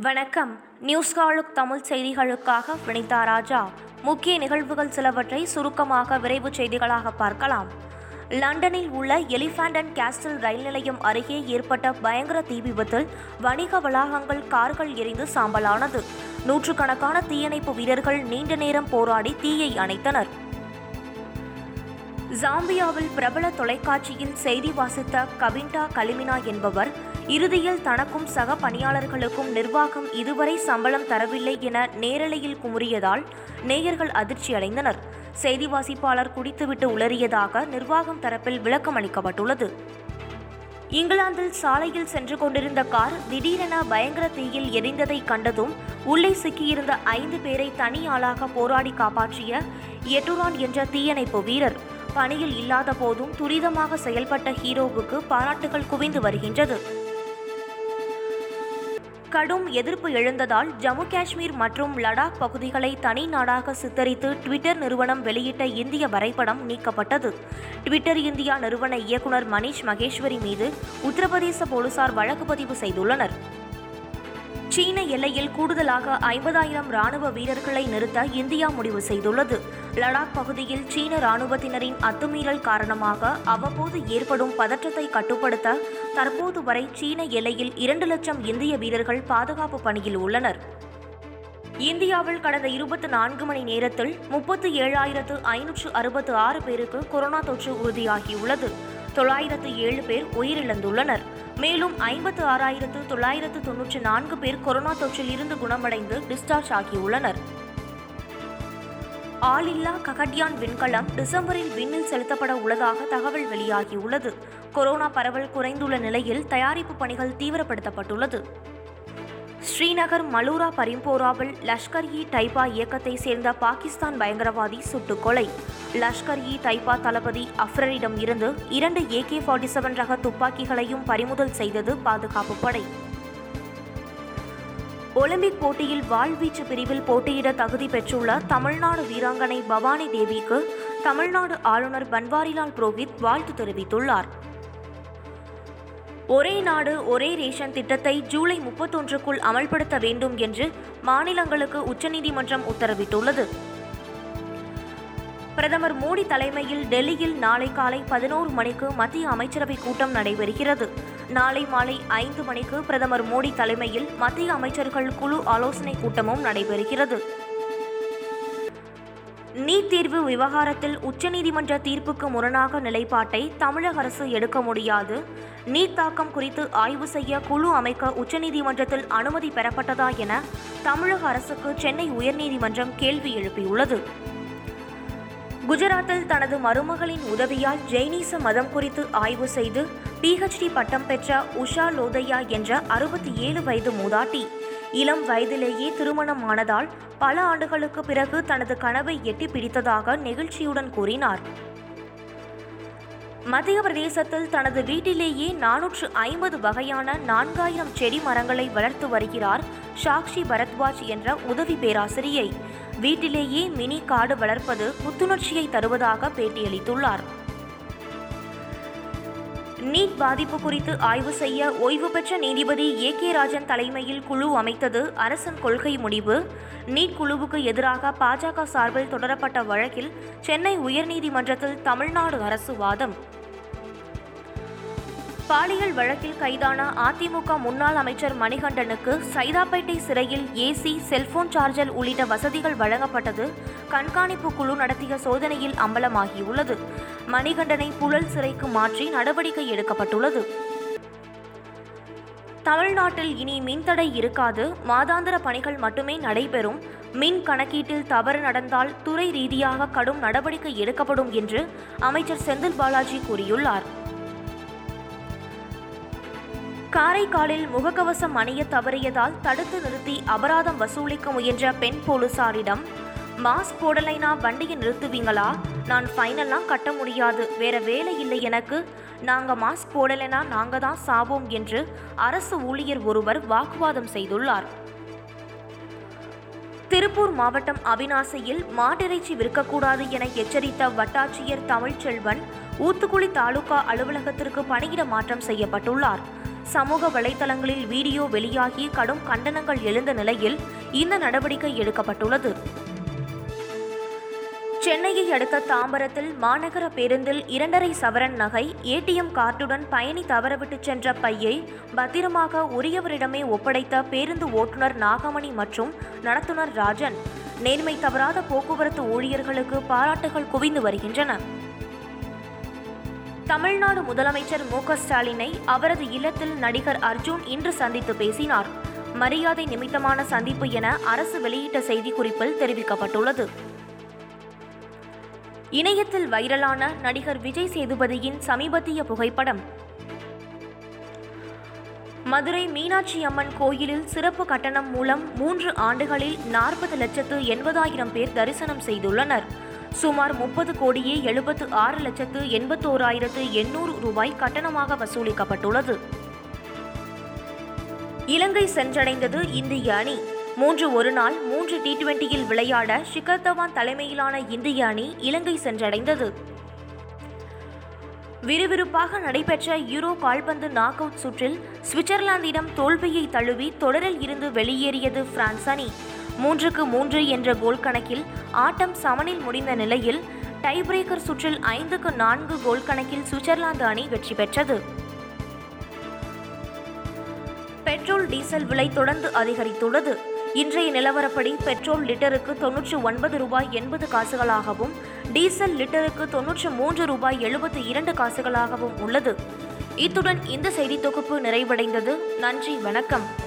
வணக்கம். நியூஸ் காலுக் தமிழ் செய்திகளுக்காக வினிதா ராஜா. முக்கிய நிகழ்வுகள் சிலவற்றை சுருக்கமாக விரைவு செய்திகளாக பார்க்கலாம். லண்டனில் உள்ள எலிஃபண்ட் அண்ட் கேஸ்டில் ரயில் நிலையம் அருகே ஏற்பட்ட பயங்கர தீ விபத்தில் வணிக வளாகங்கள் கார்கள் எரிந்து சாம்பலானது. நூற்றுக்கணக்கான தீயணைப்பு வீரர்கள் நீண்ட நேரம் போராடி தீயை அணைத்தனர். ஜாம்பியாவில் பிரபல தொலைக்காட்சியில் செய்தி வாசித்த கபிண்டா கலிமினா என்பவர் இறுதியில் தனக்கும் சக பணியாளர்களுக்கும் நிர்வாகம் இதுவரை சம்பளம் தரவில்லை என நேரலையில் குமுறியதால் நேயர்கள் அதிர்ச்சியடைந்தனர் செய்தி வாசிப்பாளர் குடித்துவிட்டு உளறியதாக நிர்வாகம் தரப்பில் விளக்கம் அளிக்கப்பட்டுள்ளது. இங்கிலாந்தில் சாலையில் சென்று கொண்டிருந்த கார் திடீரென பயங்கர தீயில் எரிந்ததை கண்டதும் உள்ளே சிக்கியிருந்த ஐந்து பேரை தனி ஆளாக போராடி காப்பாற்றிய எட்டுரான் என்ற தீயணைப்பு வீரர் பணியில் இல்லாத போதும் துரிதமாக செயல்பட்ட ஹீரோவுக்கு பாராட்டுகள் குவிந்து வருகின்றது. கடும் எதிர்ப்பு எழுந்ததால் ஜம்மு காஷ்மீர் மற்றும் லடாக் பகுதிகளை தனி நாடாக சித்தரித்து ட்விட்டர் நிறுவனம் வெளியிட்ட இந்திய வரைபடம் நீக்கப்பட்டது. ட்விட்டர் இந்தியா நிறுவன இயக்குனர் மணிஷ் மகேஸ்வரி மீது உத்தரப்பிரதேச போலீசார் வழக்கு பதிவு செய்துள்ளனர். சீன எல்லையில் கூடுதலாக ஐம்பதாயிரம் ராணுவ வீரர்களை நிறுத்த இந்தியா முடிவு செய்துள்ளது. லடாக் பகுதியில் சீன ராணுவத்தினரின் அத்துமீறல் காரணமாக அவ்வப்போது ஏற்படும் பதற்றத்தை கட்டுப்படுத்த தற்போது வரை சீன எல்லையில் இரண்டு லட்சம் இந்திய வீரர்கள் பாதுகாப்பு பணியில் உள்ளனர். இந்தியாவில் கடந்த இருபத்தி நான்கு மணி நேரத்தில் முப்பத்தி ஏழாயிரத்து ஐநூற்று அறுபத்து ஆறு பேருக்கு கொரோனா தொற்று உறுதியாகியுள்ளது. தொள்ளாயிரத்து ஏழு பேர் உயிரிழந்துள்ளனர். மேலும் ஐம்பத்து ஆறாயிரத்து தொள்ளாயிரத்து தொன்னூற்றி நான்கு பேர் கொரோனா தொற்றில் இருந்து குணமடைந்து டிஸ்சார்ஜ் ஆகியுள்ளனர். ஆளில்லா ககட்யான் விண்கலம் டிசம்பரில் விண்ணில் செலுத்தப்பட உள்ளதாக தகவல் வெளியாகியுள்ளது. கொரோனா பரவல் குறைந்துள்ள நிலையில் தயாரிப்பு பணிகள் தீவிரப்படுத்தப்பட்டுள்ளது. ஸ்ரீநகர் மலூரா பரிம்போராவில் லஷ்கர் இ டைபா இயக்கத்தை சேர்ந்த பாகிஸ்தான் பயங்கரவாதி சுட்டுக்கொலை. லஷ்கர் இ டைபா தளபதி அஃப்ரரிடம் இருந்து இரண்டு ஏகே ஃபார்ட்டி செவன் ரக துப்பாக்கிகளையும் பறிமுதல் செய்தது பாதுகாப்பு படை. ஒலிம்பிக் போட்டியில் வாள்வீச்சு பிரிவில் போட்டியிட தகுதி பெற்றுள்ள தமிழ்நாடு வீராங்கனை பவானி தேவிக்கு தமிழ்நாடு ஆளுநர் பன்வாரிலால் புரோஹித் வாழ்த்து தெரிவித்துள்ளார். ஒரே நாடு ஒரே ரேஷன் திட்டத்தை ஜூலை முப்பத்தொன்றுக்குள் அமல்படுத்த வேண்டும் என்று மாநிலங்களுக்கு உச்சநீதிமன்றம் உத்தரவிட்டுள்ளது. பிரதமர் மோடி தலைமையில் டெல்லியில் நாளை காலை பதினோரு மணிக்கு மத்திய அமைச்சரவை கூட்டம் நடைபெறுகிறது. நாளை மாலை ஐந்து மணிக்கு பிரதமர் மோடி தலைமையில் மத்திய அமைச்சர்கள் குழு ஆலோசனை கூட்டமும் நடைபெறுகிறது. நீட் தேர்வு விவகாரத்தில் உச்சநீதிமன்ற தீர்ப்புக்கு முரணாக நிலைப்பாட்டை தமிழக அரசு எடுக்க முடியாது. நீட் தாக்கம் குறித்து ஆய்வு செய்ய குழு அமைக்க உச்சநீதிமன்றத்தில் அனுமதி பெறப்பட்டதா என தமிழக அரசுக்கு சென்னை உயர்நீதிமன்றம் கேள்வி எழுப்பியுள்ளது. குஜராத்தில் தனது மருமகளின் உதவியால் ஜெய்னீச மதம் குறித்து ஆய்வு செய்து பிஹெச்டி பட்டம் பெற்ற உஷா லோதையா என்ற அறுபத்தி ஏழு வயது மூதாட்டி இளம் வயதிலேயே திருமணம் ஆனதால் பல ஆண்டுகளுக்கு பிறகு தனது கனவை எட்டி பிடித்ததாக நெகிழ்ச்சியுடன் கூறினார். மத்திய பிரதேசத்தில் தனது வீட்டிலேயே நானூற்று ஐம்பது வகையான நான்காயிரம் செடி மரங்களை வளர்த்து வருகிறார் சாக்ஷி பரத்வாஜ் என்ற உதவி பேராசிரியை. வீட்டிலேயே மினி காடு வளர்ப்பது புத்துணர்ச்சியை தருவதாக பேட்டியளித்துள்ளார். நீட் பாதிப்பு குறித்து ஆய்வு செய்ய ஓய்வு பெற்ற நீதிபதி ஏ கே ராஜன் தலைமையில் குழு அமைத்தது அரசின் கொள்கை முடிவு. நீட் குழுவுக்கு எதிராக பாஜக சார்பில் தொடரப்பட்ட வழக்கில் சென்னை உயர்நீதிமன்றத்தில் தமிழ்நாடு அரசு வாதம். பாலியல் வழக்கில் கைதான அதிமுக முன்னாள் அமைச்சர் மணிகண்டனுக்கு சைதாப்பேட்டை சிறையில் ஏசி செல்போன் சார்ஜர் உள்ளிட்ட வசதிகள் வழங்கப்பட்டது. கண்காணிப்பு குழு நடத்திய சோதனையில் அம்பலமாகியுள்ளது. மணிகண்டனை புழல் சிறைக்கு மாற்றி நடவடிக்கை எடுக்கப்பட்டுள்ளது. தமிழ்நாட்டில் இனி மின்தடை இருக்காது. மாதாந்திர பணிகள் மட்டுமே நடைபெறும். மின் கணக்கீட்டில் தவறு நடந்தால் துறை ரீதியாக கடும் நடவடிக்கை எடுக்கப்படும் என்று அமைச்சர் செந்தில் பாலாஜி கூறியுள்ளார். காரைக்காலில் முகக்கவசம் அணிய தவறியதால் தடுத்து நிறுத்தி அபராதம் வசூலிக்க முயன்ற பெண் போலீசாரிடம் மாஸ்க் போடலைனா வண்டியை நிறுத்துவீங்களா? நான் ஃபைனல்லாம் கட்ட முடியாது. வேற வேலை இல்லை எனக்கு. நாங்க மாஸ்க் போடலைனா நாங்க தான் சாவோம் என்று அரசு ஊழியர் ஒருவர் வாக்குவாதம் செய்துள்ளார். திருப்பூர் மாவட்டம் அவினாசியில் மாட்டிறைச்சி விற்கக்கூடாது என எச்சரித்த வட்டாட்சியர் தமிழ்ச்செல்வன் ஊத்துக்குளி தாலுகா அலுவலகத்திற்கு பணியிட மாற்றம் செய்யப்பட்டுள்ளார். சமூக வலைதளங்களில் வீடியோ வெளியாகி கடும் கண்டனங்கள் எழுந்த நிலையில் இந்த நடவடிக்கை எடுக்கப்பட்டுள்ளது. சென்னையை அடுத்த தாம்பரத்தில் மாநகர பேருந்தில் இரண்டரை சவரன் நகை ஏடிஎம் கார்டுடன் பயணி தவறவிட்டு சென்ற பையை பத்திரமாக உரியவரிடமே ஒப்படைத்த பேருந்து ஓட்டுநர் நாகமணி மற்றும் நடத்துனர் ராஜன். நேர்மை தவறாத போக்குவரத்து ஊழியர்களுக்கு பாராட்டுகள் குவிந்து வருகின்றன. தமிழ்நாடு முதலமைச்சர் மு ஸ்டாலினை அவரது இல்லத்தில் நடிகர் அர்ஜுன் இன்று சந்தித்து பேசினார். மரியாதை நிமித்தமான சந்திப்பு என அரசு வெளியிட்ட செய்திக்குறிப்பில் தெரிவிக்கப்பட்டுள்ளது. இணையத்தில் வைரலான நடிகர் விஜய் சேதுபதியின் சமீபத்திய புகைப்படம். மதுரை மீனாட்சி அம்மன் கோயிலில் சிறப்பு கட்டணம் மூலம் மூன்று ஆண்டுகளில் நாற்பது லட்சத்து எண்பதாயிரம் பேர் தரிசனம் செய்துள்ளனர். சுமார் முப்பது கோடியே எழுபத்து ஆறு லட்சத்து எண்பத்தோராயிரத்து எண்ணூறு ரூபாய் கட்டணமாக வசூலிக்கப்பட்டுள்ளது. இலங்கை சென்றடைந்தது இந்திய அணி. மூன்று ஒருநாள் மூன்று டி டுவெண்டியில் விளையாட ஷிகர் தவான் தலைமையிலான இந்திய அணி இலங்கை சென்றடைந்தது. விறுவிறுப்பாக நடைபெற்ற யூரோ கால்பந்து நாக் அவுட் சுற்றில் சுவிட்சர்லாந்திடம் தோல்வியை தழுவி தொடரில் இருந்து வெளியேறியது பிரான்ஸ் அணி. மூன்றுக்கு மூன்று என்ற கோல் கணக்கில் ஆட்டம் சமனில் முடிந்த நிலையில் டை பிரேக்கர் சுற்றில் ஐந்துக்கு நான்கு கோல் கணக்கில் சுவிட்சர்லாந்து அணி வெற்றி பெற்றது. பெட்ரோல் டீசல் விலை தொடர்ந்து அதிகரித்துள்ளது. இன்றைய நிலவரப்படி பெட்ரோல் லிட்டருக்கு தொன்னூற்று ஒன்பது ரூபாய் எண்பது காசுகளாகவும் டீசல் லிட்டருக்கு தொன்னூற்று மூன்று ரூபாய் எழுபத்தி இரண்டு காசுகளாகவும் உள்ளது. இத்துடன் இந்த செய்தி தொகுப்பு நிறைவடைந்தது. நன்றி வணக்கம்.